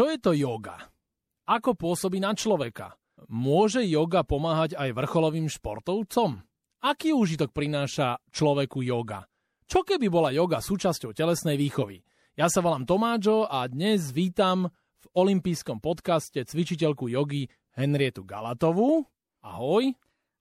Čo je to yoga? Ako pôsobí na človeka? Môže yoga pomáhať aj vrcholovým športovcom? Aký úžitok prináša človeku yoga? Čo keby bola yoga súčasťou telesnej výchovy? Ja sa volám Tomáčo a dnes vítam v olympijskom podcaste cvičiteľku jogy Henrietu Galatovú. Ahoj.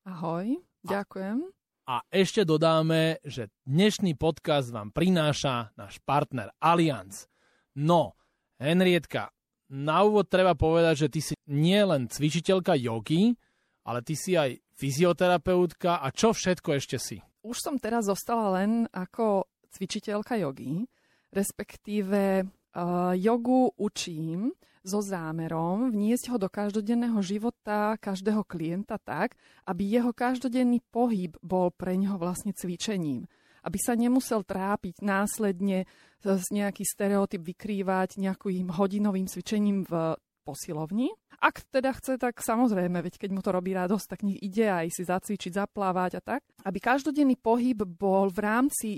Ahoj, ďakujem. A ešte dodáme, že dnešný podcast vám prináša náš partner Allianz. No, Henrietka, na úvod treba povedať, že ty si nie len cvičiteľka jogy, ale ty si aj fyzioterapeutka a čo všetko ešte si? Už som teraz zostala len ako cvičiteľka jogy, respektíve uh, jogu učím so zámerom vniesť ho do každodenného života každého klienta tak, aby jeho každodenný pohyb bol pre neho vlastne cvičením aby sa nemusel trápiť následne z nejaký stereotyp vykrývať nejakým hodinovým cvičením v posilovni. Ak teda chce, tak samozrejme, veď keď mu to robí radosť, tak nech ide aj si zacvičiť, zaplávať a tak. Aby každodenný pohyb bol v rámci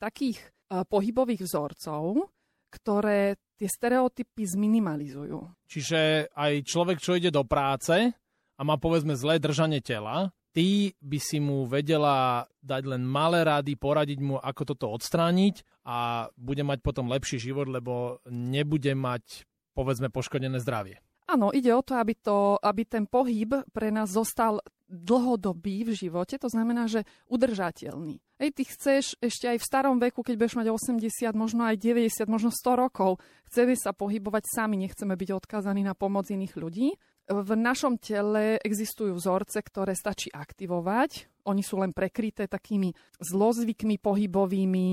takých uh, pohybových vzorcov, ktoré tie stereotypy zminimalizujú. Čiže aj človek, čo ide do práce a má povedzme zlé držanie tela, ty by si mu vedela dať len malé rady, poradiť mu, ako toto odstrániť a bude mať potom lepší život, lebo nebude mať, povedzme, poškodené zdravie. Áno, ide o to aby, to, aby ten pohyb pre nás zostal dlhodobý v živote, to znamená, že udržateľný. Ej, ty chceš ešte aj v starom veku, keď budeš mať 80, možno aj 90, možno 100 rokov, chceme sa pohybovať sami, nechceme byť odkázaní na pomoc iných ľudí v našom tele existujú vzorce, ktoré stačí aktivovať. Oni sú len prekryté takými zlozvykmi pohybovými,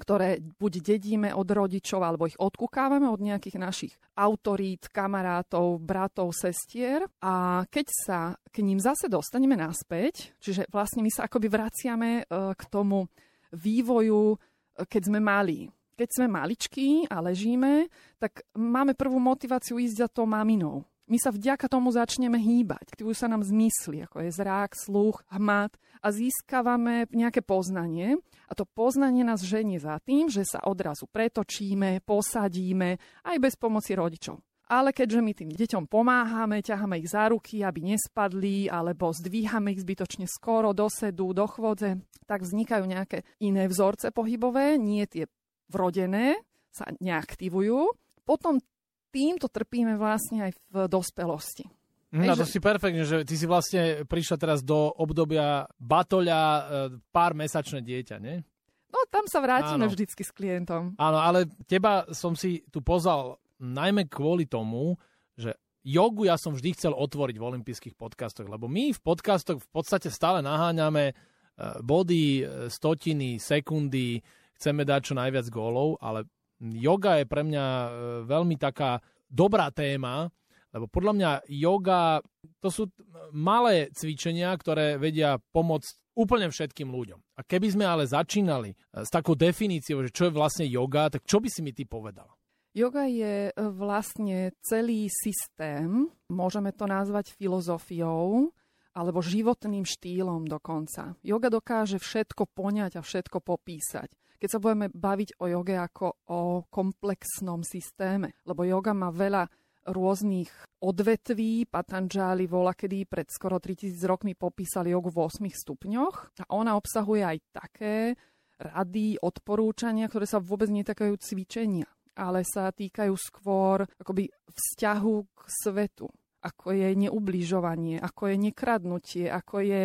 ktoré buď dedíme od rodičov, alebo ich odkúkávame od nejakých našich autorít, kamarátov, bratov, sestier. A keď sa k ním zase dostaneme naspäť, čiže vlastne my sa akoby vraciame e, k tomu vývoju, e, keď sme mali keď sme maličkí a ležíme, tak máme prvú motiváciu ísť za to maminou my sa vďaka tomu začneme hýbať. Aktivujú sa nám zmysly, ako je zrák, sluch, hmat a získavame nejaké poznanie. A to poznanie nás ženie za tým, že sa odrazu pretočíme, posadíme, aj bez pomoci rodičov. Ale keďže my tým deťom pomáhame, ťaháme ich za ruky, aby nespadli, alebo zdvíhame ich zbytočne skoro do sedu, do chvodze, tak vznikajú nejaké iné vzorce pohybové, nie tie vrodené, sa neaktivujú. Potom týmto trpíme vlastne aj v dospelosti. No to že... si perfektne, že ty si vlastne prišla teraz do obdobia batoľa e, pár mesačné dieťa, nie? No tam sa vrátime Áno. vždycky s klientom. Áno, ale teba som si tu pozval najmä kvôli tomu, že jogu ja som vždy chcel otvoriť v olympijských podcastoch, lebo my v podcastoch v podstate stále naháňame e, body, e, stotiny, sekundy, chceme dať čo najviac gólov, ale Yoga je pre mňa e, veľmi taká dobrá téma, lebo podľa mňa yoga to sú malé cvičenia, ktoré vedia pomôcť úplne všetkým ľuďom. A keby sme ale začínali e, s takou definíciou, že čo je vlastne yoga, tak čo by si mi ty povedal? Yoga je e, vlastne celý systém, môžeme to nazvať filozofiou, alebo životným štýlom dokonca. Yoga dokáže všetko poňať a všetko popísať keď sa budeme baviť o joge ako o komplexnom systéme. Lebo yoga má veľa rôznych odvetví. Patanjali vola, kedy pred skoro 3000 rokmi popísali jogu v 8 stupňoch a ona obsahuje aj také rady, odporúčania, ktoré sa vôbec netakajú cvičenia, ale sa týkajú skôr akoby vzťahu k svetu, ako je neubližovanie, ako je nekradnutie, ako je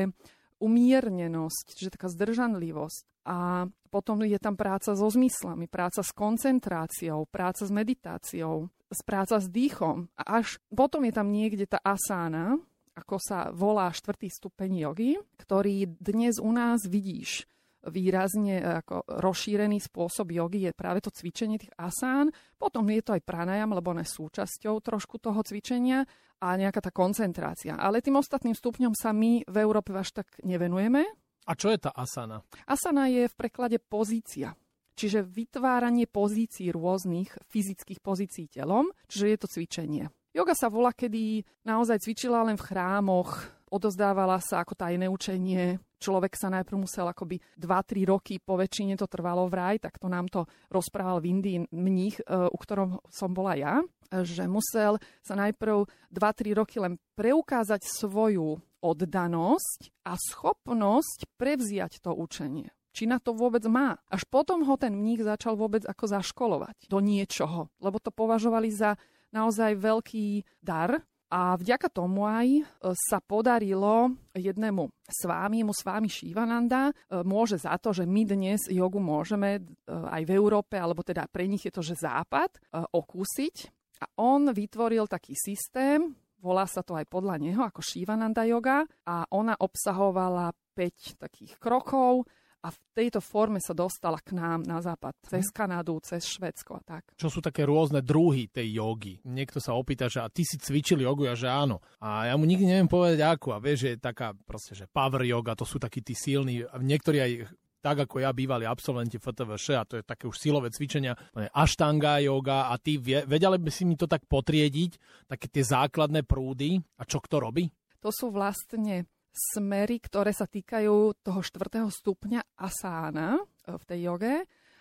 umiernenosť, čiže taká zdržanlivosť. A potom je tam práca so zmyslami, práca s koncentráciou, práca s meditáciou, práca s dýchom. A až potom je tam niekde tá asána, ako sa volá štvrtý stupeň jogy, ktorý dnes u nás vidíš výrazne ako rozšírený spôsob jogy je práve to cvičenie tých asán. Potom je to aj pranajam, lebo on je súčasťou trošku toho cvičenia a nejaká tá koncentrácia. Ale tým ostatným stupňom sa my v Európe až tak nevenujeme. A čo je tá asana? Asana je v preklade pozícia. Čiže vytváranie pozícií rôznych fyzických pozícií telom, čiže je to cvičenie. Yoga sa volá, kedy naozaj cvičila len v chrámoch, odozdávala sa ako tajné učenie človek sa najprv musel akoby 2-3 roky po väčšine to trvalo vraj, tak to nám to rozprával v Indii mních, e, u ktorom som bola ja, že musel sa najprv 2-3 roky len preukázať svoju oddanosť a schopnosť prevziať to učenie či na to vôbec má. Až potom ho ten mních začal vôbec ako zaškolovať do niečoho, lebo to považovali za naozaj veľký dar a vďaka tomu aj e, sa podarilo jednému s mu s vámi Šivananda, e, môže za to, že my dnes jogu môžeme e, aj v Európe, alebo teda pre nich je to, že západ, okúsiť. A on vytvoril taký systém, volá sa to aj podľa neho ako Šivananda yoga a ona obsahovala 5 takých krokov, a v tejto forme sa dostala k nám na západ, cez. Kanadu, cez Švedsko a tak. Čo sú také rôzne druhy tej jogy? Niekto sa opýta, že a ty si cvičil jogu, ja že áno. A ja mu nikdy neviem povedať ako. A vieš, že je taká proste, že power yoga, to sú takí tí silní, niektorí aj tak ako ja bývali absolventi FTVŠ a to je také už silové cvičenia, aštanga yoga a ty vedeli by si mi to tak potriediť, také tie základné prúdy a čo kto robí? To sú vlastne smery, ktoré sa týkajú toho štvrtého stupňa asána e, v tej joge.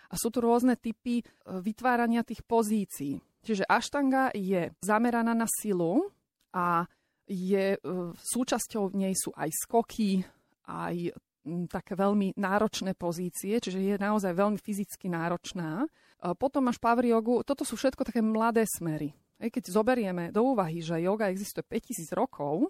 A sú tu rôzne typy e, vytvárania tých pozícií. Čiže aštanga je zameraná na silu a je, e, súčasťou nej sú aj skoky, aj také veľmi náročné pozície, čiže je naozaj veľmi fyzicky náročná. Potom máš power jogu, toto sú všetko také mladé smery. Keď zoberieme do úvahy, že yoga existuje 5000 rokov,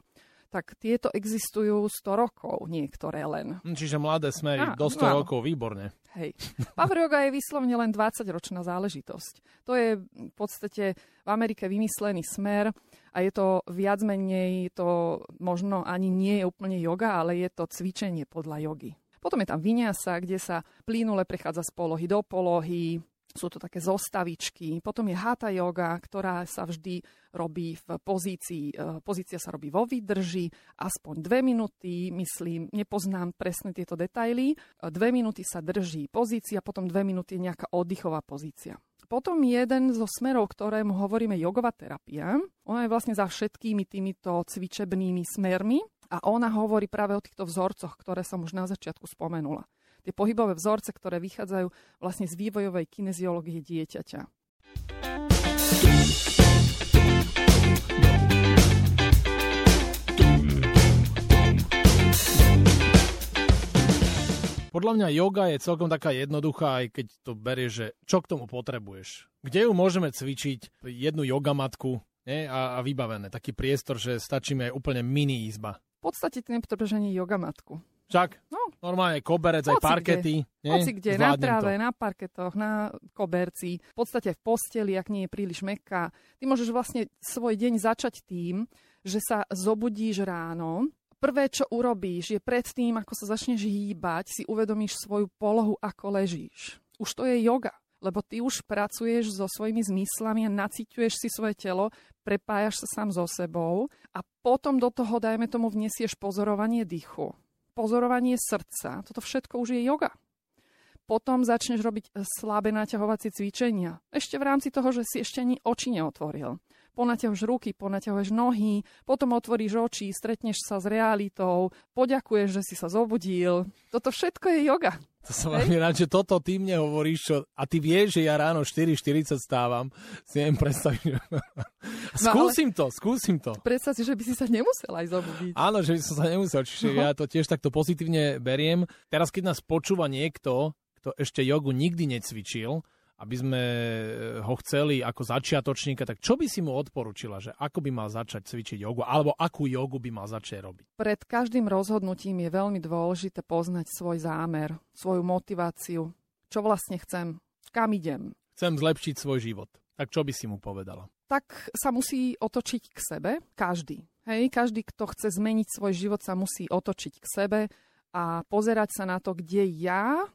tak tieto existujú 100 rokov, niektoré len. Hm, čiže mladé smery, Á, do 100 no. rokov, výborne. Hej. Power yoga je vyslovene len 20-ročná záležitosť. To je v podstate v Amerike vymyslený smer a je to viac menej, to možno ani nie je úplne yoga, ale je to cvičenie podľa jogy. Potom je tam vinyasa, kde sa plínule prechádza z polohy do polohy, sú to také zostavičky. Potom je hatha yoga, ktorá sa vždy robí v pozícii, e, pozícia sa robí vo výdrži, aspoň dve minúty, myslím, nepoznám presne tieto detaily. E, dve minúty sa drží pozícia, potom dve minúty je nejaká oddychová pozícia. Potom jeden zo smerov, ktorému hovoríme jogová terapia, ona je vlastne za všetkými týmito cvičebnými smermi a ona hovorí práve o týchto vzorcoch, ktoré som už na začiatku spomenula tie pohybové vzorce, ktoré vychádzajú vlastne z vývojovej kineziológie dieťaťa. Podľa mňa yoga je celkom taká jednoduchá, aj keď to berie, že čo k tomu potrebuješ. Kde ju môžeme cvičiť? Jednu jogamatku nie? A, a vybavené. Taký priestor, že stačí mi aj úplne mini izba. V podstate ty nepotrebuješ ani jogamatku. Však, no. normálne koberec, aj parkety. Kde. Hoci kde, na tráve, to. na parketoch, na koberci, v podstate v posteli, ak nie je príliš mekká. Ty môžeš vlastne svoj deň začať tým, že sa zobudíš ráno, prvé, čo urobíš, je predtým, ako sa začneš hýbať, si uvedomíš svoju polohu, ako ležíš. Už to je yoga, lebo ty už pracuješ so svojimi zmyslami a naciťuješ si svoje telo, prepájaš sa sám so sebou a potom do toho, dajme tomu, vniesieš pozorovanie dýchu pozorovanie srdca. Toto všetko už je yoga. Potom začneš robiť slabé naťahovacie cvičenia. Ešte v rámci toho, že si ešte ani oči neotvoril. Ponaťahuješ ruky, ponaťahuješ nohy, potom otvoríš oči, stretneš sa s realitou, poďakuješ, že si sa zobudil. Toto všetko je yoga. To som veľmi rád, že toto ty mne hovoríš, čo, a ty vieš, že ja ráno 4.40 stávam, si neviem predstaviť. No, skúsim to, skúsim to. Predstav si, že by si sa nemusel aj zobudiť. Áno, že by som sa nemusel, čiže no. ja to tiež takto pozitívne beriem. Teraz, keď nás počúva niekto, kto ešte jogu nikdy necvičil, aby sme eh, ho chceli ako začiatočníka, tak čo by si mu odporučila, že ako by mal začať cvičiť jogu, alebo akú jogu by mal začať robiť? Pred každým rozhodnutím je veľmi dôležité poznať svoj zámer, svoju motiváciu, čo vlastne chcem, kam idem. Chcem zlepšiť svoj život. Tak čo by si mu povedala? Tak sa musí otočiť k sebe každý. Hej, každý, kto chce zmeniť svoj život, sa musí otočiť k sebe a pozerať sa na to, kde ja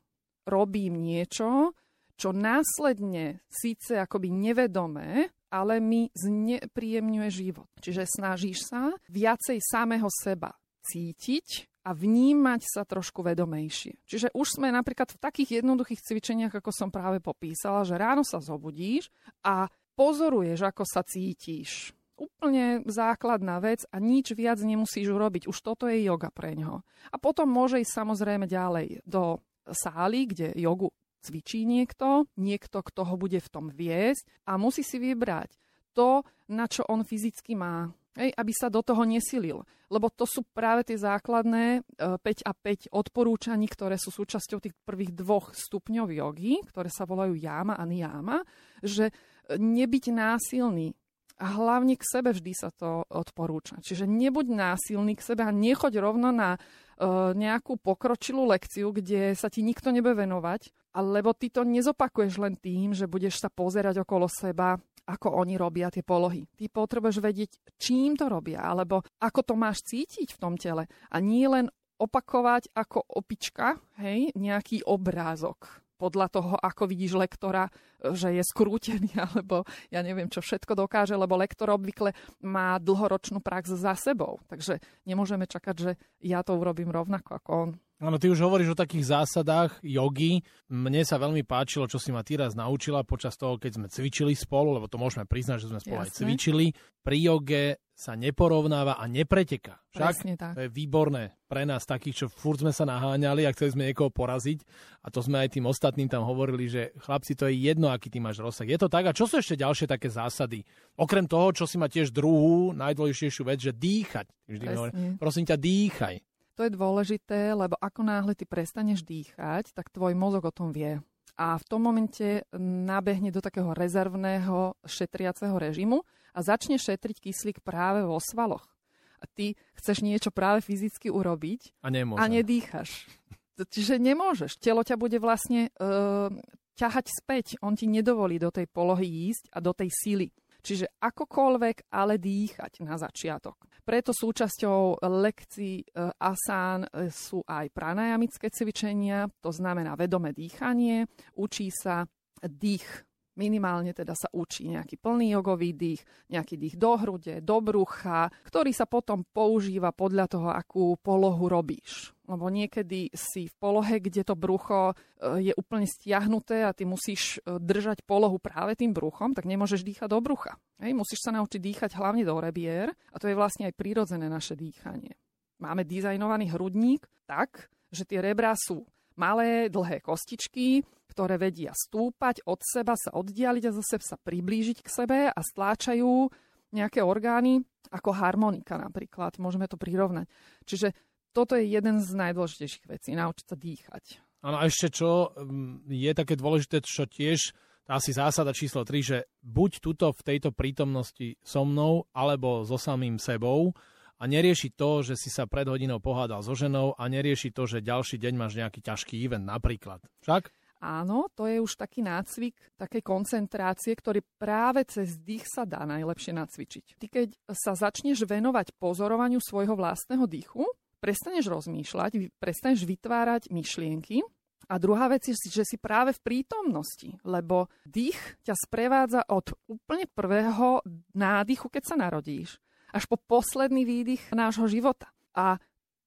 robím niečo, čo následne síce akoby nevedomé, ale mi znepríjemňuje život. Čiže snažíš sa viacej samého seba cítiť a vnímať sa trošku vedomejšie. Čiže už sme napríklad v takých jednoduchých cvičeniach, ako som práve popísala, že ráno sa zobudíš a pozoruješ, ako sa cítiš. Úplne základná vec a nič viac nemusíš urobiť. Už toto je yoga pre ňoho. A potom môže ísť samozrejme ďalej do sály, kde jogu cvičí niekto, niekto, kto ho bude v tom viesť a musí si vybrať to, na čo on fyzicky má. Hej, aby sa do toho nesilil. Lebo to sú práve tie základné 5 e, a 5 odporúčaní, ktoré sú súčasťou tých prvých dvoch stupňov jogy, ktoré sa volajú jáma a niyama, že nebyť násilný, a hlavne k sebe vždy sa to odporúča. Čiže nebuď násilný k sebe a nechoď rovno na uh, nejakú pokročilú lekciu, kde sa ti nikto nebude venovať, lebo ty to nezopakuješ len tým, že budeš sa pozerať okolo seba, ako oni robia tie polohy. Ty potrebuješ vedieť, čím to robia, alebo ako to máš cítiť v tom tele. A nie len opakovať ako opička, hej, nejaký obrázok podľa toho, ako vidíš lektora, že je skrútený, alebo ja neviem, čo všetko dokáže, lebo lektor obvykle má dlhoročnú prax za sebou. Takže nemôžeme čakať, že ja to urobím rovnako ako on. Áno, ty už hovoríš o takých zásadách jogy. Mne sa veľmi páčilo, čo si ma ty raz naučila počas toho, keď sme cvičili spolu, lebo to môžeme priznať, že sme spolu Jasne. aj cvičili. Pri joge sa neporovnáva a nepreteká. Však tak. to je výborné pre nás takých, čo furt sme sa naháňali a chceli sme niekoho poraziť. A to sme aj tým ostatným tam hovorili, že chlapci, to je jedno, aký ty máš rozsah. Je to tak? A čo sú ešte ďalšie také zásady? Okrem toho, čo si ma tiež druhú, najdôležitejšiu vec, že dýchať. Vždy hovorím, prosím ťa, dýchaj. To je dôležité, lebo ako náhle ty prestaneš dýchať, tak tvoj mozog o tom vie. A v tom momente nabehne do takého rezervného šetriaceho režimu a začne šetriť kyslík práve vo svaloch. A ty chceš niečo práve fyzicky urobiť a, a nedýchaš. Čiže nemôžeš. Telo ťa bude vlastne uh, ťahať späť. On ti nedovolí do tej polohy ísť a do tej síly. Čiže akokoľvek, ale dýchať na začiatok. Preto súčasťou lekcií e, asán e, sú aj pranajamické cvičenia, to znamená vedomé dýchanie, učí sa dých Minimálne teda sa učí nejaký plný jogový dých, nejaký dých do hrude, do brucha, ktorý sa potom používa podľa toho, akú polohu robíš. Lebo niekedy si v polohe, kde to brucho e, je úplne stiahnuté a ty musíš e, držať polohu práve tým bruchom, tak nemôžeš dýchať do brucha. Hej, musíš sa naučiť dýchať hlavne do rebier a to je vlastne aj prirodzené naše dýchanie. Máme dizajnovaný hrudník tak, že tie rebrá sú malé, dlhé kostičky, ktoré vedia stúpať od seba, sa oddialiť a zase sa priblížiť k sebe a stláčajú nejaké orgány, ako harmonika napríklad. Môžeme to prirovnať. Čiže toto je jeden z najdôležitejších vecí, naučiť sa dýchať. Áno, a ešte čo mm, je také dôležité, čo tiež tá asi zásada číslo 3, že buď tuto v tejto prítomnosti so mnou, alebo so samým sebou, a nerieši to, že si sa pred hodinou pohádal so ženou a nerieši to, že ďalší deň máš nejaký ťažký event napríklad. Však? Áno, to je už taký nácvik takej koncentrácie, ktorý práve cez dých sa dá najlepšie nacvičiť. Ty keď sa začneš venovať pozorovaniu svojho vlastného dýchu, prestaneš rozmýšľať, prestaneš vytvárať myšlienky a druhá vec je, že si práve v prítomnosti, lebo dých ťa sprevádza od úplne prvého nádychu, keď sa narodíš až po posledný výdych nášho života. A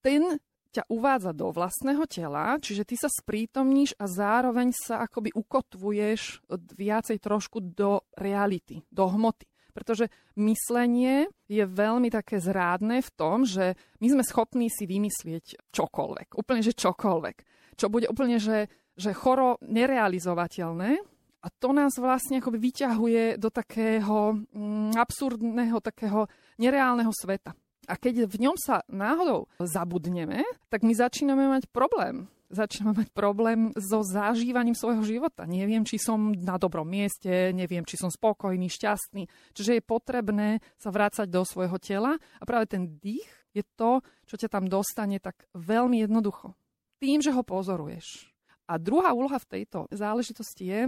ten ťa uvádza do vlastného tela, čiže ty sa sprítomníš a zároveň sa akoby ukotvuješ viacej trošku do reality, do hmoty. Pretože myslenie je veľmi také zrádne v tom, že my sme schopní si vymyslieť čokoľvek. Úplne, že čokoľvek. Čo bude úplne, že, že choro nerealizovateľné, a to nás vlastne akoby vyťahuje do takého mm, absurdného, takého nereálneho sveta. A keď v ňom sa náhodou zabudneme, tak my začíname mať problém. Začíname mať problém so zažívaním svojho života. Neviem, či som na dobrom mieste, neviem, či som spokojný, šťastný. Čiže je potrebné sa vrácať do svojho tela a práve ten dých je to, čo ťa tam dostane tak veľmi jednoducho. Tým, že ho pozoruješ. A druhá úloha v tejto záležitosti je,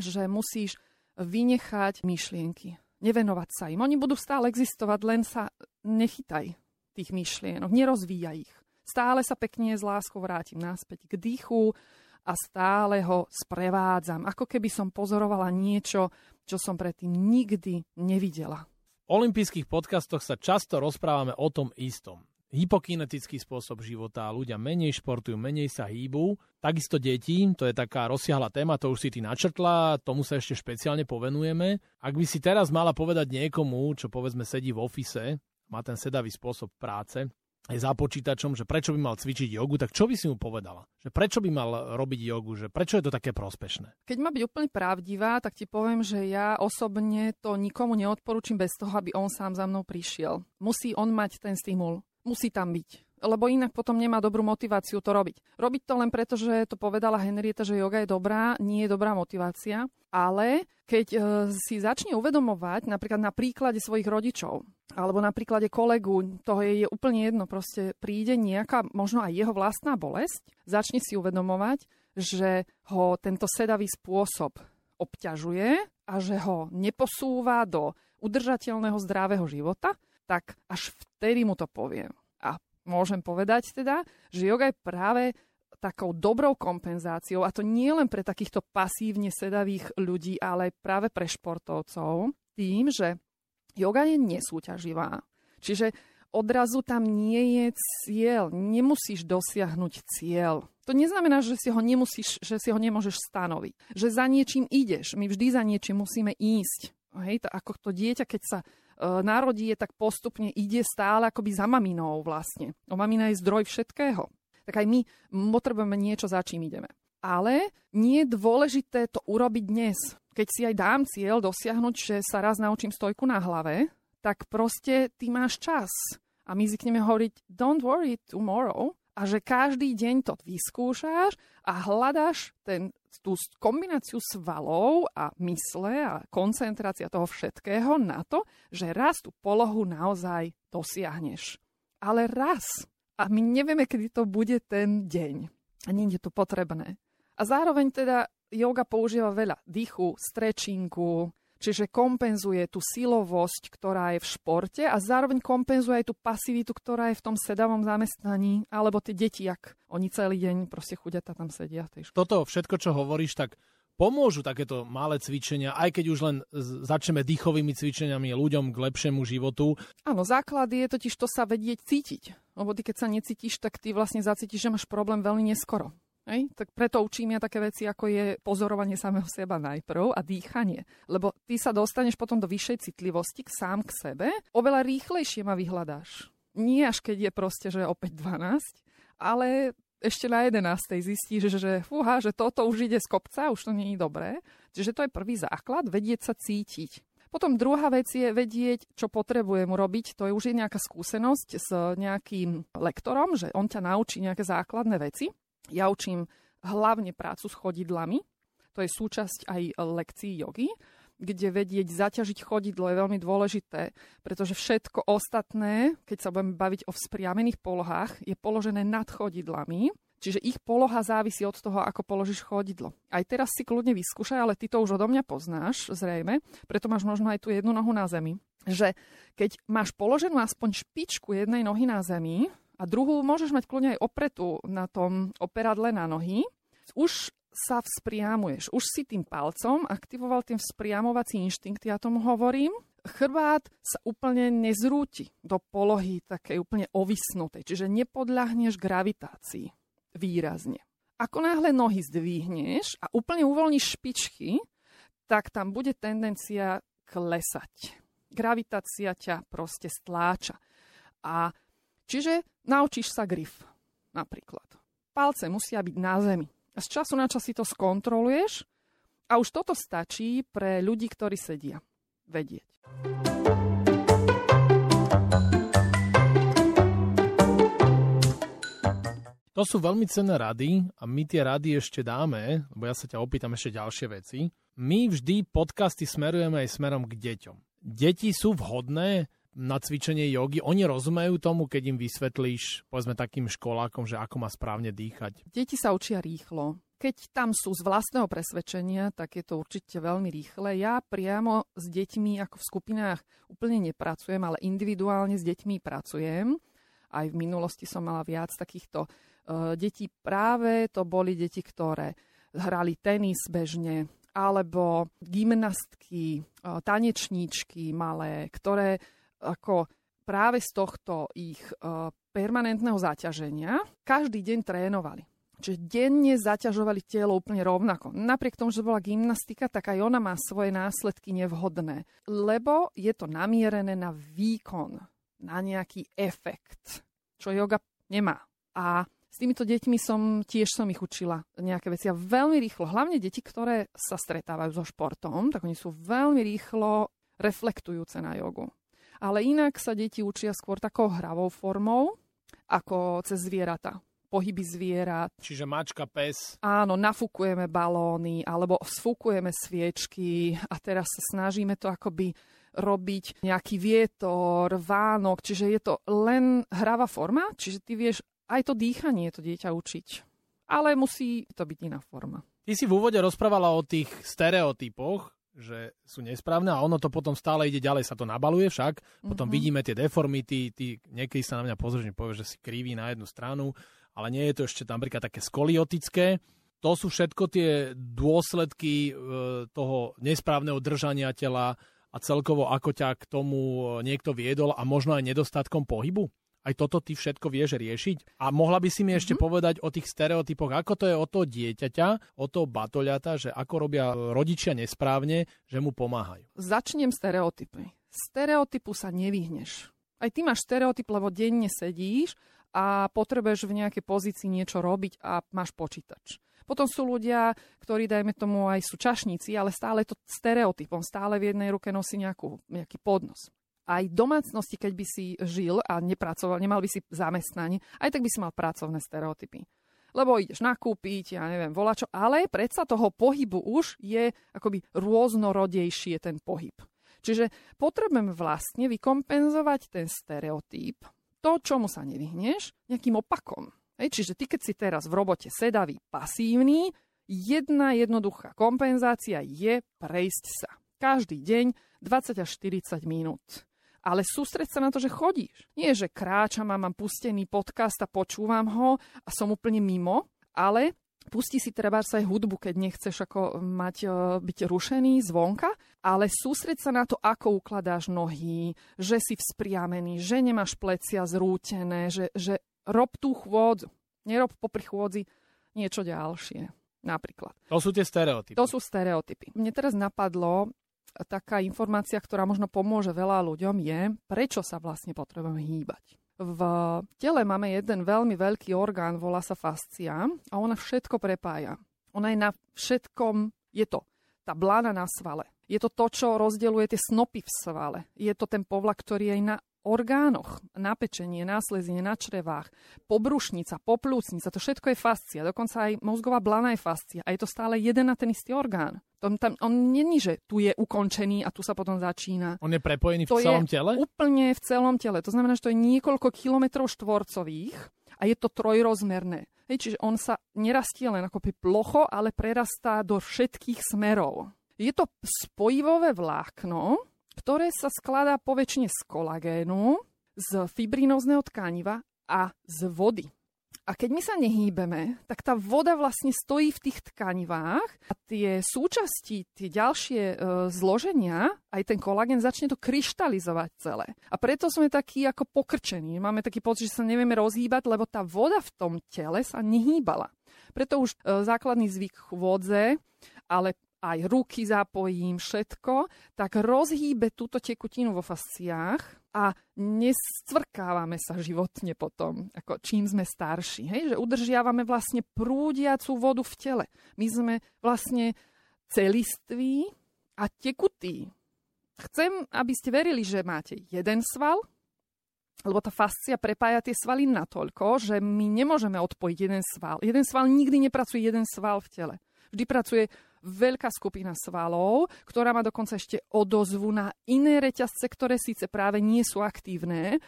že musíš vynechať myšlienky, nevenovať sa im. Oni budú stále existovať, len sa nechytaj tých myšlienok, nerozvíjaj ich. Stále sa pekne s láskou vrátim naspäť k dýchu a stále ho sprevádzam, ako keby som pozorovala niečo, čo som predtým nikdy nevidela. V olympijských podcastoch sa často rozprávame o tom istom. Hypokinetický spôsob života, ľudia menej športujú, menej sa hýbu. Takisto deti, to je taká rozsiahla téma, to už si ty načrtla, tomu sa ešte špeciálne povenujeme. Ak by si teraz mala povedať niekomu, čo povedzme sedí v ofise, má ten sedavý spôsob práce, je za počítačom, že prečo by mal cvičiť jogu, tak čo by si mu povedala? Že prečo by mal robiť jogu? Že prečo je to také prospešné? Keď má byť úplne pravdivá, tak ti poviem, že ja osobne to nikomu neodporúčam bez toho, aby on sám za mnou prišiel. Musí on mať ten stimul. Musí tam byť lebo inak potom nemá dobrú motiváciu to robiť. Robiť to len preto, že to povedala Henrieta, že yoga je dobrá, nie je dobrá motivácia, ale keď e, si začne uvedomovať napríklad na príklade svojich rodičov, alebo na príklade kolegu, to je, je úplne jedno, proste príde nejaká, možno aj jeho vlastná bolesť, začne si uvedomovať, že ho tento sedavý spôsob obťažuje a že ho neposúva do udržateľného zdravého života, tak až vtedy mu to poviem môžem povedať teda, že yoga je práve takou dobrou kompenzáciou, a to nie len pre takýchto pasívne sedavých ľudí, ale práve pre športovcov, tým, že yoga je nesúťaživá. Čiže odrazu tam nie je cieľ, nemusíš dosiahnuť cieľ. To neznamená, že si ho nemusíš, že si ho nemôžeš stanoviť. Že za niečím ideš. My vždy za niečím musíme ísť. Hej, to ako to dieťa, keď sa E, narodí, tak postupne ide stále akoby za maminou vlastne. O mamina je zdroj všetkého. Tak aj my potrebujeme niečo, za čím ideme. Ale nie je dôležité to urobiť dnes. Keď si aj dám cieľ dosiahnuť, že sa raz naučím stojku na hlave, tak proste ty máš čas. A my zvykneme hovoriť don't worry tomorrow a že každý deň to vyskúšaš a hľadáš ten tú kombináciu svalov a mysle a koncentrácia toho všetkého na to, že raz tú polohu naozaj dosiahneš. Ale raz. A my nevieme, kedy to bude ten deň. A nie je to potrebné. A zároveň teda yoga používa veľa dýchu, stretchingu, Čiže kompenzuje tú silovosť, ktorá je v športe a zároveň kompenzuje aj tú pasivitu, ktorá je v tom sedavom zamestnaní, alebo tie deti, ak oni celý deň proste chudia tam sedia. Tej Toto všetko, čo hovoríš, tak pomôžu takéto malé cvičenia, aj keď už len začneme dýchovými cvičeniami ľuďom k lepšiemu životu. Áno, základ je totiž to sa vedieť cítiť. Lebo ty keď sa necítiš, tak ty vlastne zacítiš, že máš problém veľmi neskoro. Hej? Tak preto učím ja také veci, ako je pozorovanie samého seba najprv a dýchanie. Lebo ty sa dostaneš potom do vyššej citlivosti k sám k sebe, oveľa rýchlejšie ma vyhľadáš. Nie až keď je proste, že opäť 12, ale ešte na 11. zistíš, že, fúha, že toto už ide z kopca, už to nie je dobré. Čiže to je prvý základ, vedieť sa cítiť. Potom druhá vec je vedieť, čo potrebujem urobiť. To je už je nejaká skúsenosť s nejakým lektorom, že on ťa naučí nejaké základné veci. Ja učím hlavne prácu s chodidlami, to je súčasť aj lekcií jogy, kde vedieť zaťažiť chodidlo je veľmi dôležité, pretože všetko ostatné, keď sa budeme baviť o vzpriamených polohách, je položené nad chodidlami, čiže ich poloha závisí od toho, ako položíš chodidlo. Aj teraz si kľudne vyskúšaj, ale ty to už odo mňa poznáš, zrejme, preto máš možno aj tú jednu nohu na zemi, že keď máš položenú aspoň špičku jednej nohy na zemi, a druhú môžeš mať kľudne aj opretu na tom operadle na nohy. Už sa vzpriamuješ. Už si tým palcom aktivoval ten vzpriamovací inštinkt, ja tomu hovorím. Chrbát sa úplne nezrúti do polohy takej úplne ovisnutej, čiže nepodľahneš gravitácii výrazne. Ako náhle nohy zdvihneš a úplne uvoľníš špičky, tak tam bude tendencia klesať. Gravitácia ťa proste stláča. A Čiže naučíš sa grif napríklad. Palce musia byť na zemi. A z času na čas si to skontroluješ a už toto stačí pre ľudí, ktorí sedia. Vedieť. To sú veľmi cenné rady a my tie rady ešte dáme, lebo ja sa ťa opýtam ešte ďalšie veci. My vždy podcasty smerujeme aj smerom k deťom. Deti sú vhodné na cvičenie jogy, oni rozumejú tomu, keď im vysvetlíš, povedzme takým školákom, že ako má správne dýchať? Deti sa učia rýchlo. Keď tam sú z vlastného presvedčenia, tak je to určite veľmi rýchle. Ja priamo s deťmi ako v skupinách úplne nepracujem, ale individuálne s deťmi pracujem. Aj v minulosti som mala viac takýchto uh, detí. Práve to boli deti, ktoré hrali tenis bežne, alebo gymnastky, uh, tanečníčky malé, ktoré ako práve z tohto ich uh, permanentného zaťaženia každý deň trénovali. Čiže denne zaťažovali telo úplne rovnako. Napriek tomu, že bola gymnastika, tak aj ona má svoje následky nevhodné. Lebo je to namierené na výkon, na nejaký efekt, čo yoga nemá. A s týmito deťmi som tiež som ich učila nejaké veci a veľmi rýchlo, hlavne deti, ktoré sa stretávajú so športom, tak oni sú veľmi rýchlo reflektujúce na jogu. Ale inak sa deti učia skôr takou hravou formou, ako cez zvieratá pohyby zvierat. Čiže mačka, pes. Áno, nafúkujeme balóny alebo sfúkujeme sviečky a teraz sa snažíme to akoby robiť nejaký vietor, vánok, čiže je to len hravá forma, čiže ty vieš aj to dýchanie to dieťa učiť. Ale musí to byť iná forma. Ty si v úvode rozprávala o tých stereotypoch, že sú nesprávne a ono to potom stále ide ďalej, sa to nabaluje však, potom mm-hmm. vidíme tie deformity, ty niekedy sa na mňa pozrieš, povieš, že si krivý na jednu stranu, ale nie je to ešte napríklad také skoliotické. To sú všetko tie dôsledky e, toho nesprávneho držania tela a celkovo ako ťa k tomu niekto viedol a možno aj nedostatkom pohybu? Aj toto ty všetko vieš riešiť? A mohla by si mi ešte mm-hmm. povedať o tých stereotypoch, ako to je o to dieťaťa, o to batoľata, že ako robia rodičia nesprávne, že mu pomáhajú? Začnem stereotypy. Stereotypu sa nevyhneš. Aj ty máš stereotyp, lebo denne sedíš a potrebuješ v nejakej pozícii niečo robiť a máš počítač. Potom sú ľudia, ktorí, dajme tomu, aj sú čašníci, ale stále to stereotypom, stále v jednej ruke nosí nejakú, nejaký podnos. Aj domácnosti, keď by si žil a nepracoval, nemal by si zamestnanie, aj tak by si mal pracovné stereotypy. Lebo ideš nakúpiť, ja neviem, volačo, ale predsa toho pohybu už je akoby rôznorodejšie ten pohyb. Čiže potrebujeme vlastne vykompenzovať ten stereotyp to, čomu sa nevyhneš, nejakým opakom. Hej, čiže ty, keď si teraz v robote sedavý, pasívny, jedna jednoduchá kompenzácia je prejsť sa. Každý deň 20 až 40 minút. Ale sústreď sa na to, že chodíš. Nie, že kráčam a mám pustený podcast a počúvam ho a som úplne mimo, ale Pusti si treba aj hudbu, keď nechceš ako mať, e, byť rušený zvonka, ale sústreď sa na to, ako ukladáš nohy, že si vzpriamený, že nemáš plecia zrútené, že, že rob tú chôdzu. Nerob popri chôdzi niečo ďalšie. Napríklad. To sú tie stereotypy. To sú stereotypy. Mne teraz napadlo, taká informácia, ktorá možno pomôže veľa ľuďom, je, prečo sa vlastne potrebujeme hýbať. V tele máme jeden veľmi veľký orgán, volá sa fascia a ona všetko prepája. Ona je na všetkom, je to tá blána na svale. Je to to, čo rozdeluje tie snopy v svale. Je to ten povlak, ktorý je na orgánoch, na pečenie, na slezine, na črevách, pobrušnica, poplúcnica, to všetko je fascia. Dokonca aj mozgová blana je fascia. A je to stále jeden a ten istý orgán. On, tam, on není, že tu je ukončený a tu sa potom začína. On je prepojený to v celom tele? úplne v celom tele. To znamená, že to je niekoľko kilometrov štvorcových a je to trojrozmerné. Hej, čiže on sa nerastie len ako plocho, ale prerastá do všetkých smerov. Je to spojivové vlákno, ktoré sa skladá poväčšine z kolagénu, z fibrinózneho tkaniva a z vody. A keď my sa nehýbeme, tak tá voda vlastne stojí v tých tkanivách a tie súčasti, tie ďalšie e, zloženia, aj ten kolagén začne to kryštalizovať celé. A preto sme takí ako pokrčení. Máme taký pocit, že sa nevieme rozhýbať, lebo tá voda v tom tele sa nehýbala. Preto už e, základný zvyk chôdze, ale aj ruky zapojím, všetko, tak rozhýbe túto tekutinu vo fasciách a nescvrkávame sa životne potom, ako čím sme starší. Hej? Že udržiavame vlastne prúdiacú vodu v tele. My sme vlastne celiství a tekutí. Chcem, aby ste verili, že máte jeden sval, lebo tá fascia prepája tie svaly natoľko, že my nemôžeme odpojiť jeden sval. Jeden sval nikdy nepracuje jeden sval v tele. Vždy pracuje veľká skupina svalov, ktorá má dokonca ešte odozvu na iné reťazce, ktoré síce práve nie sú aktívne,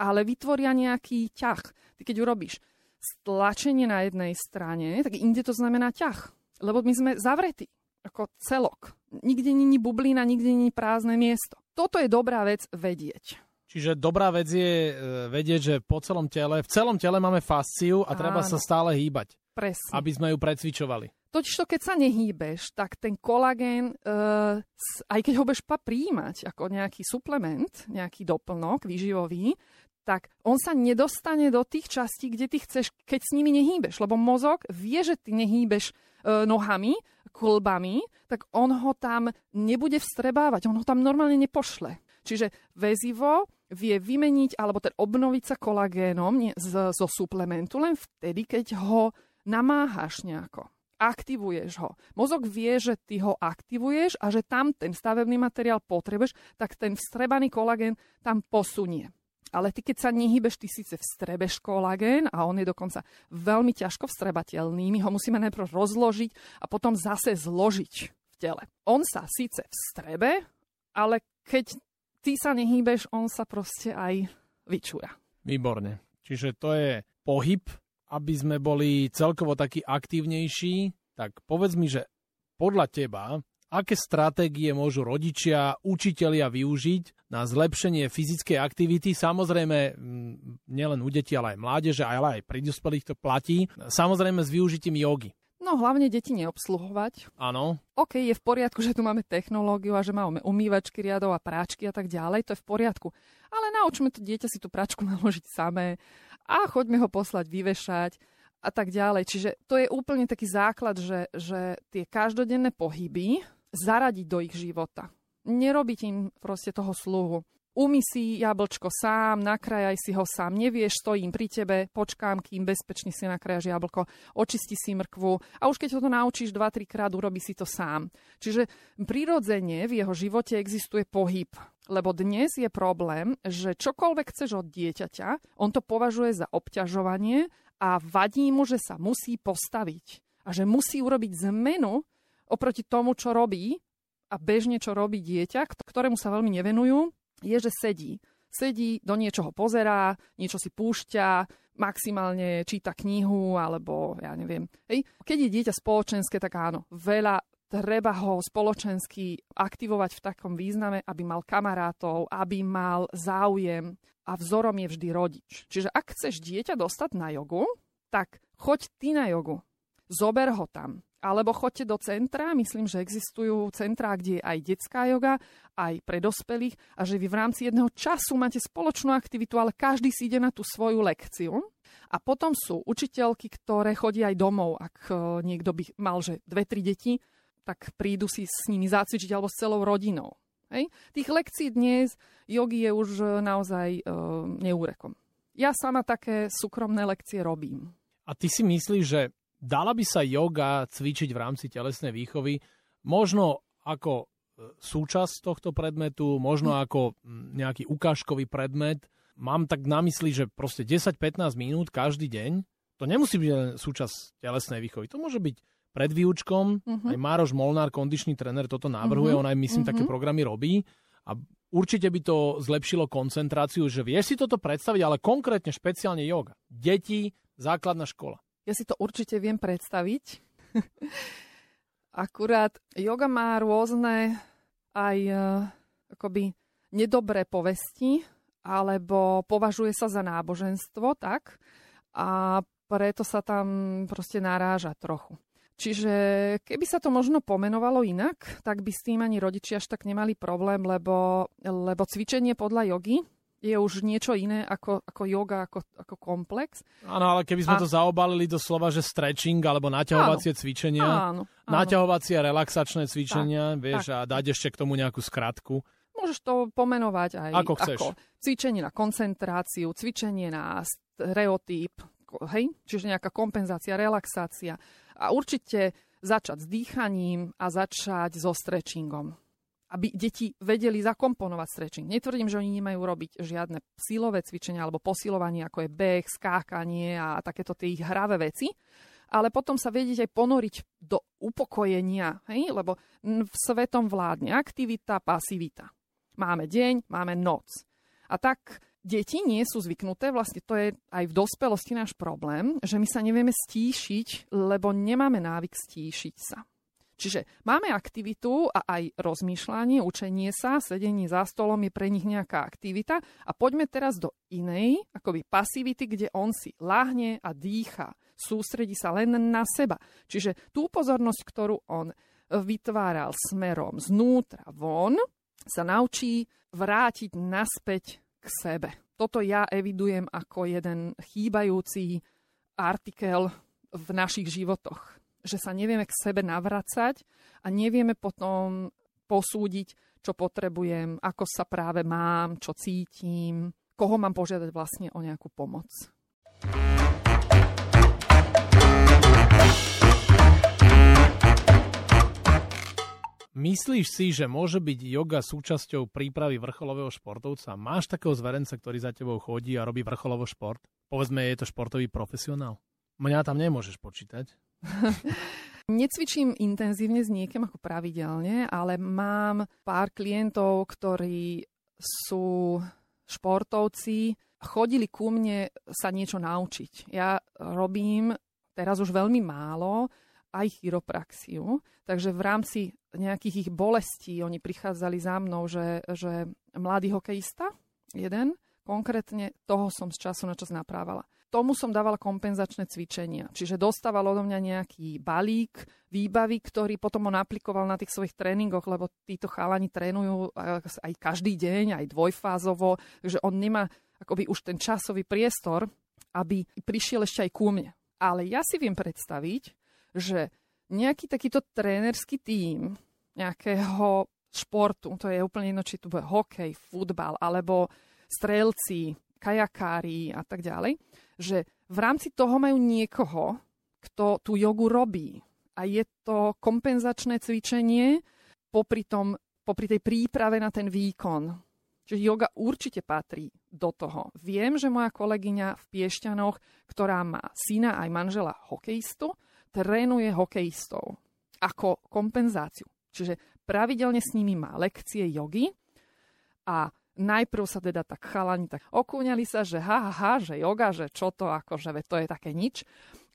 ale vytvoria nejaký ťah. Ty keď urobíš stlačenie na jednej strane, tak inde to znamená ťah. Lebo my sme zavretí ako celok. Nikde není bublina, nikde není prázdne miesto. Toto je dobrá vec vedieť. Čiže dobrá vec je e, vedieť, že po celom tele, v celom tele máme fasciu a treba Áno. sa stále hýbať. Presne. Aby sme ju precvičovali. Totiž to, keď sa nehýbeš, tak ten kolagén, uh, aj keď ho budeš pa príjmať ako nejaký suplement, nejaký doplnok výživový, tak on sa nedostane do tých častí, kde ty chceš, keď s nimi nehýbeš. Lebo mozog vie, že ty nehýbeš e, nohami, kolbami, tak on ho tam nebude vstrebávať, on ho tam normálne nepošle. Čiže väzivo vie vymeniť alebo ten obnoviť sa kolagénom nie, z, zo suplementu len vtedy, keď ho namáhaš nejako aktivuješ ho. Mozog vie, že ty ho aktivuješ a že tam ten stavebný materiál potrebuješ, tak ten vstrebaný kolagén tam posunie. Ale ty, keď sa nehybeš, ty síce vstrebeš kolagén a on je dokonca veľmi ťažko vstrebateľný. My ho musíme najprv rozložiť a potom zase zložiť v tele. On sa síce vstrebe, ale keď ty sa nehýbeš, on sa proste aj vyčúra. Výborne. Čiže to je pohyb, aby sme boli celkovo takí aktívnejší. Tak povedz mi, že podľa teba aké stratégie môžu rodičia, učitelia využiť na zlepšenie fyzickej aktivity. Samozrejme, nielen u detí, ale aj mládeže, ale aj pri dospelých to platí. Samozrejme s využitím jogy. No hlavne deti neobsluhovať. Áno. OK, je v poriadku, že tu máme technológiu a že máme umývačky riadov a práčky a tak ďalej, to je v poriadku. Ale naučme to dieťa si tú práčku naložiť samé a choďme ho poslať vyvešať a tak ďalej. Čiže to je úplne taký základ, že, že tie každodenné pohyby zaradiť do ich života. Nerobiť im proste toho sluhu. Umy si jablčko sám, nakrajaj si ho sám, nevieš, stojím pri tebe, počkám, kým bezpečne si nakrajaš jablko, očisti si mrkvu a už keď ho to naučíš 2-3 krát, urobí si to sám. Čiže prirodzene v jeho živote existuje pohyb, lebo dnes je problém, že čokoľvek chceš od dieťaťa, on to považuje za obťažovanie a vadí mu, že sa musí postaviť a že musí urobiť zmenu oproti tomu, čo robí a bežne, čo robí dieťa, ktorému sa veľmi nevenujú, je, že sedí. Sedí, do niečoho pozerá, niečo si púšťa, maximálne číta knihu, alebo ja neviem. Hej. Keď je dieťa spoločenské, tak áno, veľa treba ho spoločensky aktivovať v takom význame, aby mal kamarátov, aby mal záujem a vzorom je vždy rodič. Čiže ak chceš dieťa dostať na jogu, tak choď ty na jogu. Zober ho tam alebo choďte do centra, myslím, že existujú centrá, kde je aj detská joga, aj pre dospelých a že vy v rámci jedného času máte spoločnú aktivitu, ale každý si ide na tú svoju lekciu. A potom sú učiteľky, ktoré chodia aj domov, ak e, niekto by mal, že dve, tri deti, tak prídu si s nimi zacvičiť alebo s celou rodinou. Hej? Tých lekcií dnes jogy je už e, naozaj e, neúrekom. Ja sama také súkromné lekcie robím. A ty si myslíš, že dala by sa yoga cvičiť v rámci telesnej výchovy, možno ako e, súčasť tohto predmetu, možno hm. ako nejaký ukážkový predmet. Mám tak na mysli, že proste 10-15 minút každý deň, to nemusí byť len súčasť telesnej výchovy, to môže byť pred výučkom, uh-huh. aj Mároš Molnár, kondičný tréner, toto navrhuje, uh-huh. on aj myslím uh-huh. také programy robí a určite by to zlepšilo koncentráciu, že vieš si toto predstaviť, ale konkrétne špeciálne yoga. Deti, základná škola. Ja si to určite viem predstaviť. Akurát yoga má rôzne aj uh, akoby nedobré povesti, alebo považuje sa za náboženstvo, tak? A preto sa tam proste naráža trochu. Čiže keby sa to možno pomenovalo inak, tak by s tým ani rodičia až tak nemali problém, lebo, lebo cvičenie podľa jogy je už niečo iné ako, ako yoga, ako, ako komplex. Áno, ale keby sme a... to zaobalili do slova, že stretching alebo naťahovacie áno. cvičenia, áno, áno. naťahovacie relaxačné cvičenia, tak, vieš, tak. a dať ešte k tomu nejakú skratku. Môžeš to pomenovať aj ako, chceš. ako cvičenie na koncentráciu, cvičenie na stereotyp, hej? čiže nejaká kompenzácia, relaxácia. A určite začať s dýchaním a začať so stretchingom aby deti vedeli zakomponovať stretching. Netvrdím, že oni nemajú robiť žiadne silové cvičenia alebo posilovanie, ako je beh, skákanie a takéto tie ich hravé veci, ale potom sa vedieť aj ponoriť do upokojenia, hej? lebo v svetom vládne aktivita, pasivita. Máme deň, máme noc. A tak deti nie sú zvyknuté, vlastne to je aj v dospelosti náš problém, že my sa nevieme stíšiť, lebo nemáme návyk stíšiť sa. Čiže máme aktivitu a aj rozmýšľanie, učenie sa, sedenie za stolom je pre nich nejaká aktivita a poďme teraz do inej, akoby pasivity, kde on si láhne a dýcha, sústredí sa len na seba. Čiže tú pozornosť, ktorú on vytváral smerom znútra von, sa naučí vrátiť naspäť k sebe. toto ja evidujem ako jeden chýbajúci artikel v našich životoch. Že sa nevieme k sebe navracať a nevieme potom posúdiť, čo potrebujem, ako sa práve mám, čo cítim, koho mám požiadať vlastne o nejakú pomoc. Myslíš si, že môže byť yoga súčasťou prípravy vrcholového športovca? Máš takého zverenca, ktorý za tebou chodí a robí vrcholový šport? Povedzme, je to športový profesionál? Mňa tam nemôžeš počítať. Necvičím intenzívne s niekým ako pravidelne, ale mám pár klientov, ktorí sú športovci, chodili ku mne sa niečo naučiť. Ja robím teraz už veľmi málo, aj chiropraxiu. Takže v rámci nejakých ich bolestí oni prichádzali za mnou, že, že mladý hokejista, jeden, konkrétne toho som z času na čas naprávala. Tomu som dávala kompenzačné cvičenia. Čiže dostával odo mňa nejaký balík výbavy, ktorý potom on aplikoval na tých svojich tréningoch, lebo títo chalani trénujú aj každý deň, aj dvojfázovo, takže on nemá akoby už ten časový priestor, aby prišiel ešte aj ku mne. Ale ja si viem predstaviť, že nejaký takýto trénerský tím nejakého športu, to je úplne jedno, či to bude hokej, futbal, alebo strelci, kajakári a tak ďalej, že v rámci toho majú niekoho, kto tú jogu robí. A je to kompenzačné cvičenie popri, tom, popri tej príprave na ten výkon. Čiže yoga určite patrí do toho. Viem, že moja kolegyňa v Piešťanoch, ktorá má syna aj manžela hokejistu, trénuje hokejistov ako kompenzáciu. Čiže pravidelne s nimi má lekcie jogy a najprv sa teda tak chalani tak okúňali sa, že ha, ha, ha, že joga, že čo to, akože to je také nič.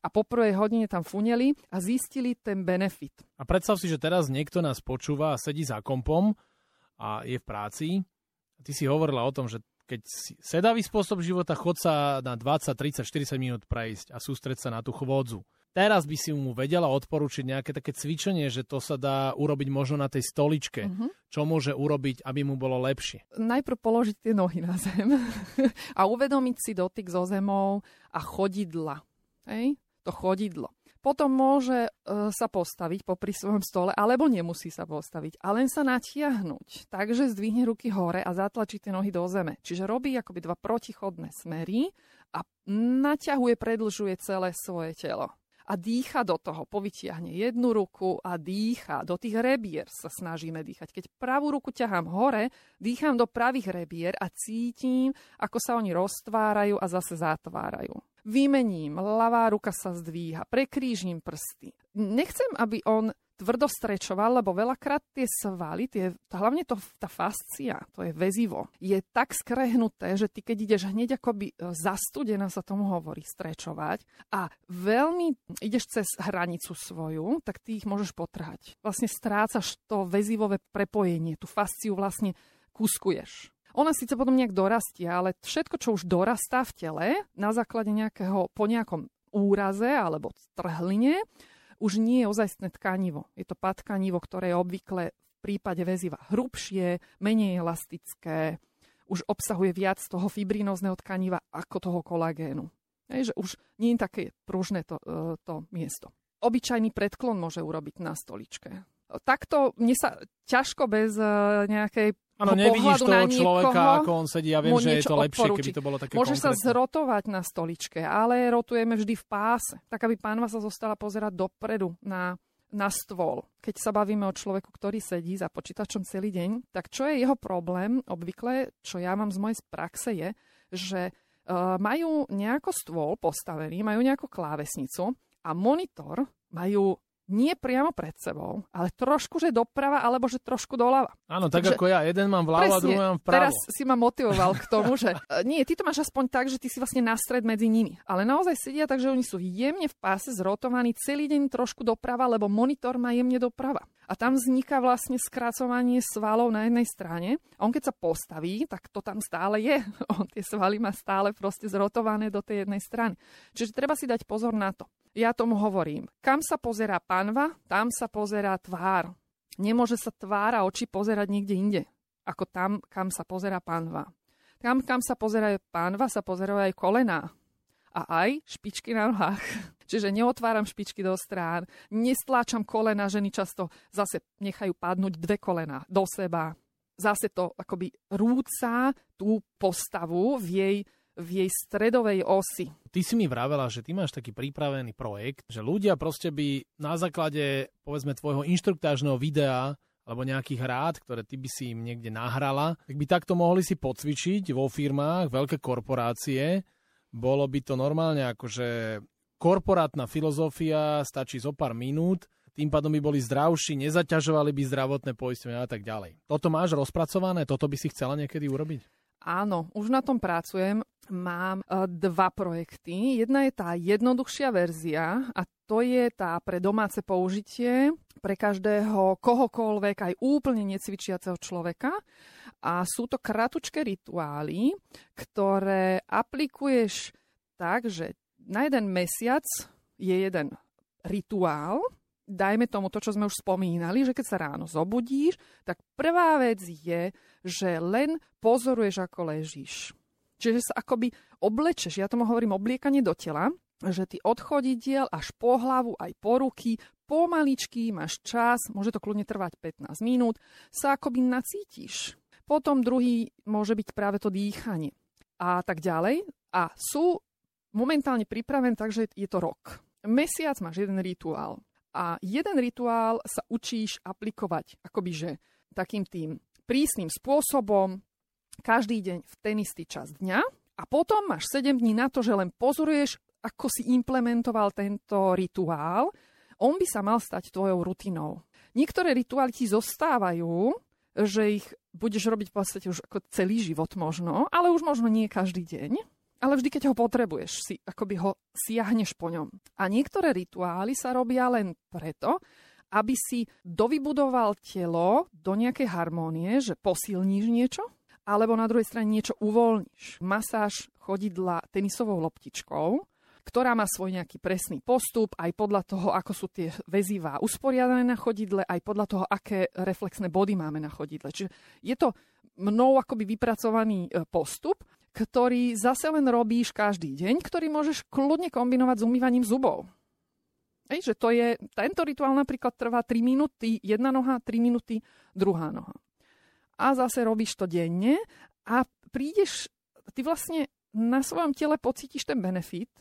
A po prvej hodine tam funeli a zistili ten benefit. A predstav si, že teraz niekto nás počúva a sedí za kompom a je v práci. Ty si hovorila o tom, že keď si sedavý spôsob života, chod sa na 20, 30, 40 minút prejsť a sústreť sa na tú chôdzu. Teraz by si mu vedela odporučiť nejaké také cvičenie, že to sa dá urobiť možno na tej stoličke. Uh-huh. Čo môže urobiť, aby mu bolo lepšie? Najprv položiť tie nohy na zem a uvedomiť si dotyk so zemou a chodidla. Hej? To chodidlo. Potom môže e, sa postaviť popri svojom stole, alebo nemusí sa postaviť, a len sa natiahnuť. Takže zdvihne ruky hore a zatlačí tie nohy do zeme. Čiže robí akoby dva protichodné smery a naťahuje, predlžuje celé svoje telo a dýcha do toho. Povytiahne jednu ruku a dýcha. Do tých rebier sa snažíme dýchať. Keď pravú ruku ťahám hore, dýcham do pravých rebier a cítim, ako sa oni roztvárajú a zase zatvárajú. Vymením, ľavá ruka sa zdvíha, prekrížim prsty. Nechcem, aby on tvrdo strečoval, lebo veľakrát tie svaly, tie, hlavne to, tá fascia, to je väzivo, je tak skrehnuté, že ty keď ideš hneď akoby e, zastudená sa tomu hovorí strečovať a veľmi ideš cez hranicu svoju, tak ty ich môžeš potrhať. Vlastne strácaš to väzivové prepojenie, tú fasciu vlastne kuskuješ. Ona síce potom nejak dorastie, ale všetko, čo už dorastá v tele na základe nejakého, po nejakom úraze alebo trhline, už nie je ozajstné tkanivo. Je to tkanivo, ktoré je obvykle v prípade väziva hrubšie, menej elastické, už obsahuje viac toho fibrinózneho tkaniva ako toho kolagénu. Hej, že už nie je také pružné to, e, to miesto. Obyčajný predklon môže urobiť na stoličke. Takto mne sa ťažko bez e, nejakej Áno, nevidíš toho človeka, ako on sedí. Ja viem, že je to lepšie, odporučiť. keby to bolo také Môže konkrétne. sa zrotovať na stoličke, ale rotujeme vždy v páse. Tak, aby pánva sa zostala pozerať dopredu na, na stôl. Keď sa bavíme o človeku, ktorý sedí za počítačom celý deň, tak čo je jeho problém, obvykle, čo ja mám z mojej praxe, je, že uh, majú nejako stôl postavený, majú nejakú klávesnicu a monitor majú nie priamo pred sebou, ale trošku, že doprava, alebo že trošku doľava. Áno, tak Takže, ako ja. Jeden mám vľavo a druhý mám vpravo. Teraz si ma motivoval k tomu, že e, nie, ty to máš aspoň tak, že ty si vlastne na stred medzi nimi. Ale naozaj sedia tak, že oni sú jemne v páse zrotovaní celý deň trošku doprava, lebo monitor má jemne doprava. A tam vzniká vlastne skracovanie svalov na jednej strane. A on keď sa postaví, tak to tam stále je. On tie svaly má stále proste zrotované do tej jednej strany. Čiže treba si dať pozor na to ja tomu hovorím, kam sa pozerá panva, tam sa pozerá tvár. Nemôže sa tvár a oči pozerať niekde inde, ako tam, kam sa pozerá panva. Tam, kam sa pozerajú pánva, sa pozerajú aj kolená. A aj špičky na nohách. Čiže neotváram špičky do strán, nestláčam kolena, ženy často zase nechajú padnúť dve kolena do seba. Zase to akoby rúca tú postavu v jej v jej stredovej osi. Ty si mi vravela, že ty máš taký pripravený projekt, že ľudia proste by na základe, povedzme, tvojho inštruktážneho videa alebo nejakých rád, ktoré ty by si im niekde nahrala, tak by takto mohli si pocvičiť vo firmách, veľké korporácie. Bolo by to normálne akože korporátna filozofia, stačí zo pár minút, tým pádom by boli zdravší, nezaťažovali by zdravotné poistenie a tak ďalej. Toto máš rozpracované? Toto by si chcela niekedy urobiť? Áno, už na tom pracujem. Mám uh, dva projekty. Jedna je tá jednoduchšia verzia a to je tá pre domáce použitie, pre každého kohokoľvek, aj úplne necvičiaceho človeka. A sú to kratučké rituály, ktoré aplikuješ tak, že na jeden mesiac je jeden rituál, dajme tomu to, čo sme už spomínali, že keď sa ráno zobudíš, tak prvá vec je, že len pozoruješ, ako ležíš. Čiže sa akoby oblečeš, ja tomu hovorím obliekanie do tela, že ty od chodidiel až po hlavu, aj po ruky, pomaličky máš čas, môže to kľudne trvať 15 minút, sa akoby nacítiš. Potom druhý môže byť práve to dýchanie a tak ďalej. A sú momentálne pripraven, takže je to rok. Mesiac máš jeden rituál. A jeden rituál sa učíš aplikovať akoby, že takým tým prísnym spôsobom každý deň v ten istý čas dňa a potom máš 7 dní na to, že len pozoruješ, ako si implementoval tento rituál. On by sa mal stať tvojou rutinou. Niektoré rituály ti zostávajú, že ich budeš robiť v podstate už ako celý život možno, ale už možno nie každý deň ale vždy, keď ho potrebuješ, si akoby ho siahneš po ňom. A niektoré rituály sa robia len preto, aby si dovybudoval telo do nejakej harmónie, že posilníš niečo, alebo na druhej strane niečo uvoľníš. Masáž chodidla tenisovou loptičkou, ktorá má svoj nejaký presný postup, aj podľa toho, ako sú tie väzivá usporiadané na chodidle, aj podľa toho, aké reflexné body máme na chodidle. Čiže je to mnou akoby vypracovaný e, postup ktorý zase len robíš každý deň, ktorý môžeš kľudne kombinovať s umývaním zubov. Ej, že to je, tento rituál napríklad trvá 3 minúty, jedna noha, 3 minúty, druhá noha. A zase robíš to denne a prídeš, ty vlastne na svojom tele pocítiš ten benefit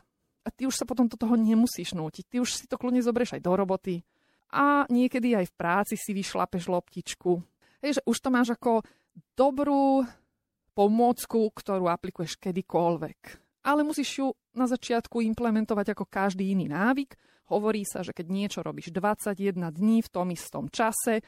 a ty už sa potom do toho nemusíš nútiť. Ty už si to kľudne zoberieš aj do roboty a niekedy aj v práci si vyšlapeš loptičku. Hej, že už to máš ako dobrú pomôcku, ktorú aplikuješ kedykoľvek. Ale musíš ju na začiatku implementovať ako každý iný návyk. Hovorí sa, že keď niečo robíš 21 dní v tom istom čase,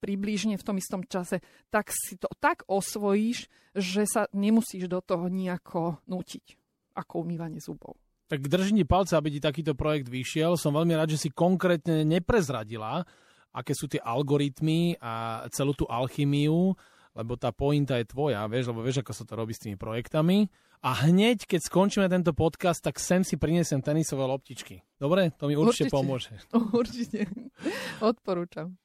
približne v tom istom čase, tak si to tak osvojíš, že sa nemusíš do toho nejako nútiť, ako umývanie zubov. Tak držím ti palce, aby ti takýto projekt vyšiel. Som veľmi rád, že si konkrétne neprezradila, aké sú tie algoritmy a celú tú alchymiu lebo tá pointa je tvoja, vieš, lebo vieš, ako sa to robí s tými projektami. A hneď, keď skončíme tento podcast, tak sem si prinesem tenisové loptičky. Dobre? To mi určite, určite pomôže. Určite. Odporúčam.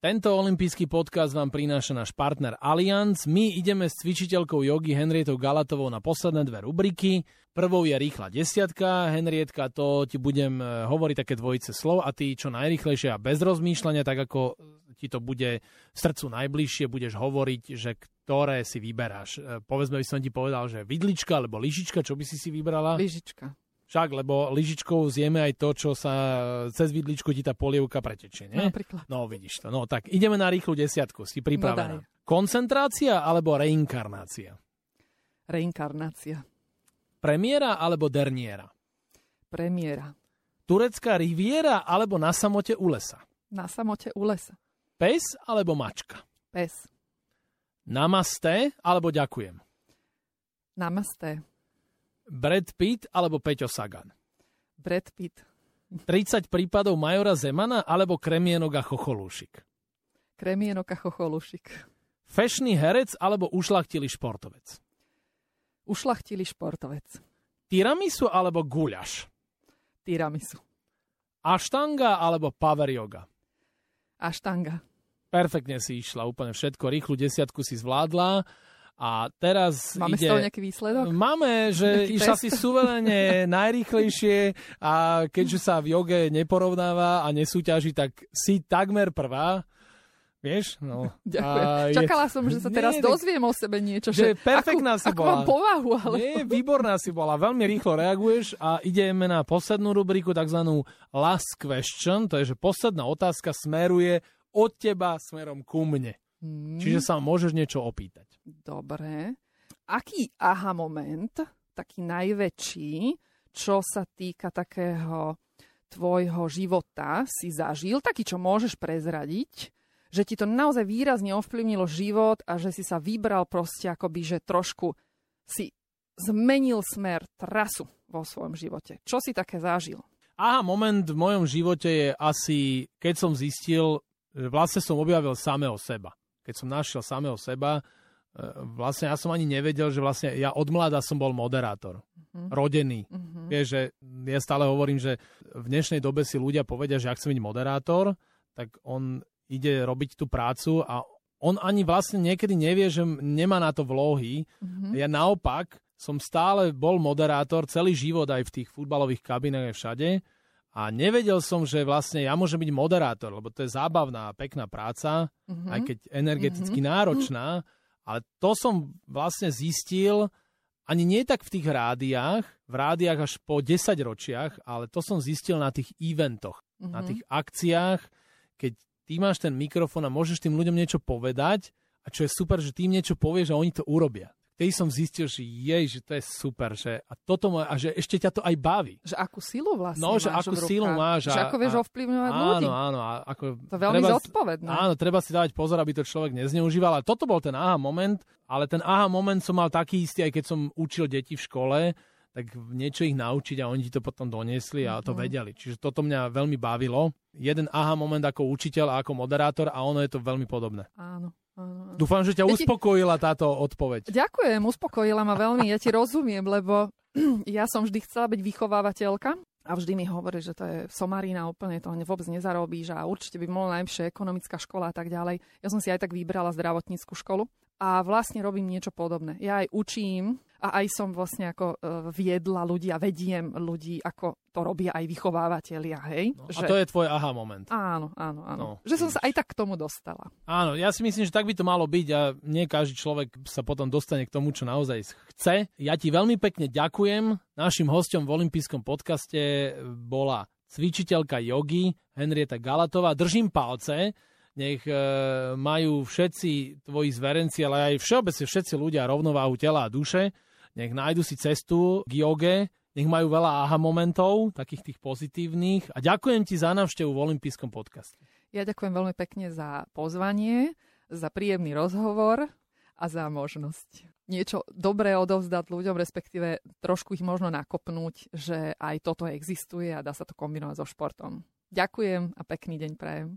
Tento olimpijský podcast vám prináša náš partner Allianz. My ideme s cvičiteľkou jogy Henrietou Galatovou na posledné dve rubriky. Prvou je rýchla desiatka. Henrietka, to ti budem e, hovoriť také dvojice slov a ty čo najrychlejšie a bez rozmýšľania, tak ako ti to bude srdcu najbližšie, budeš hovoriť, že ktoré si vyberáš. E, povedzme by som ti povedal, že vidlička alebo lyžička, čo by si si vybrala? Lyžička. Však, lebo lyžičkou zjeme aj to, čo sa cez vidličku ti tá polievka pretečie, nie? Napríklad. No, vidíš to. No, tak ideme na rýchlu desiatku. Si pripravená? No, Koncentrácia alebo reinkarnácia? Reinkarnácia. Premiéra alebo derniera? Premiéra. Turecká riviera alebo na samote u lesa? Na samote u lesa. Pes alebo mačka? Pes. Namaste alebo ďakujem? Namaste. Brad Pitt alebo Peťo Sagan? Brad Pitt. 30 prípadov Majora Zemana alebo Kremienok a Chocholúšik? Kremienok a Chocholúšik. Fešný herec alebo ušlachtilý športovec? Ušlachtilý športovec. Tiramisu alebo guľaš? Tiramisu. Aštanga alebo power yoga? Aštanga. Perfektne si išla, úplne všetko, rýchlu desiatku si zvládla. A teraz Máme ide... z toho nejaký výsledok? Máme, že Nejaký išla test? si suverene najrýchlejšie a keďže sa v joge neporovnáva a nesúťaží, tak si takmer prvá. Vieš? No. Ďakujem. A je- Čakala som, že sa teraz Nie, dozviem o sebe niečo. Že perfektná akú, si akú bola. mám povahu, ale... Nie, výborná si bola, veľmi rýchlo reaguješ a ideme na poslednú rubriku, takzvanú last question, to je, že posledná otázka smeruje od teba smerom ku mne. Hmm, Čiže sa môžeš niečo opýtať. Dobre. Aký aha moment, taký najväčší, čo sa týka takého tvojho života si zažil, taký, čo môžeš prezradiť, že ti to naozaj výrazne ovplyvnilo život a že si sa vybral proste akoby, že trošku si zmenil smer, trasu vo svojom živote. Čo si také zažil? Aha, moment v mojom živote je asi, keď som zistil, že vlastne som objavil samého seba. Keď som našiel samého seba, e, vlastne ja som ani nevedel, že vlastne ja od mladá som bol moderátor. Mhm. Rodený. Mhm. Vieš, že ja stále hovorím, že v dnešnej dobe si ľudia povedia, že ak chcem byť moderátor, tak on ide robiť tú prácu a on ani vlastne niekedy nevie, že nemá na to vlohy. Mhm. Ja naopak som stále bol moderátor celý život aj v tých futbalových kabinách aj všade a nevedel som, že vlastne ja môžem byť moderátor, lebo to je zábavná a pekná práca, Mhm. aj keď energeticky náročná, ale to som vlastne zistil ani nie tak v tých rádiách, v rádiách až po 10 ročiach, ale to som zistil na tých eventoch, Mhm. na tých akciách, keď ty máš ten mikrofón a môžeš tým ľuďom niečo povedať a čo je super, že tým niečo povieš a oni to urobia. Vtedy som zistil, že jej, že to je super, že a toto má, a že ešte ťa to aj baví. Že akú silu vlastne No, že máš akú silu máš Že a- ako vieš a- ovplyvňovať ľudí. Áno, áno. A ako, To veľmi treba, zodpovedné. Áno, treba si dávať pozor, aby to človek nezneužíval. Ale toto bol ten aha moment, ale ten aha moment som mal taký istý, aj keď som učil deti v škole, tak niečo ich naučiť a oni ti to potom doniesli a to Mhm. vedeli. Čiže toto mňa veľmi bavilo. Jeden aha moment ako učiteľ a ako moderátor a ono je to veľmi podobné. Áno, áno, áno. Dúfam, že ťa Ja ti- uspokojila táto odpoveď. Ďakujem, uspokojila ma veľmi, ja ti rozumiem, lebo ja som vždy chcela byť vychovávateľka a vždy mi hovorí, že to je somarina, úplne to vôbec nezarobíš a určite by mohla najlepšia ekonomická škola a tak ďalej. Ja som si aj tak vybrala zdravotníckú školu a vlastne robím niečo podobné. Ja aj učím a aj som vlastne ako e, viedla ľudí a vediem ľudí, ako to robia aj vychovávateľia, hej? No, a to je tvoj aha moment. Áno, áno, áno. No, že som sa aj tak k tomu dostala. Áno, ja si myslím, že tak by to malo byť a nie každý človek sa potom dostane k tomu, čo naozaj chce. Ja ti veľmi pekne ďakujem. Našim hostom v olympijskom podcaste bola cvičiteľka jogy Henrieta Galatová. Držím palce, nech e, majú všetci tvoji zverenci, ale aj všeobecne všetci ľudia rovnováhu tela a duše. Nech nájdu si cestu k joge, nech majú veľa aha momentov, takých tých pozitívnych. A ďakujem ti za návštevu v olympijskom podcaste. Ja ďakujem veľmi pekne za pozvanie, za príjemný rozhovor a za možnosť niečo dobré odovzdať ľuďom, respektíve trošku ich možno nakopnúť, že aj toto existuje a dá sa to kombinovať so športom. Ďakujem a pekný deň prajem.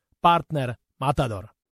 partner Matador.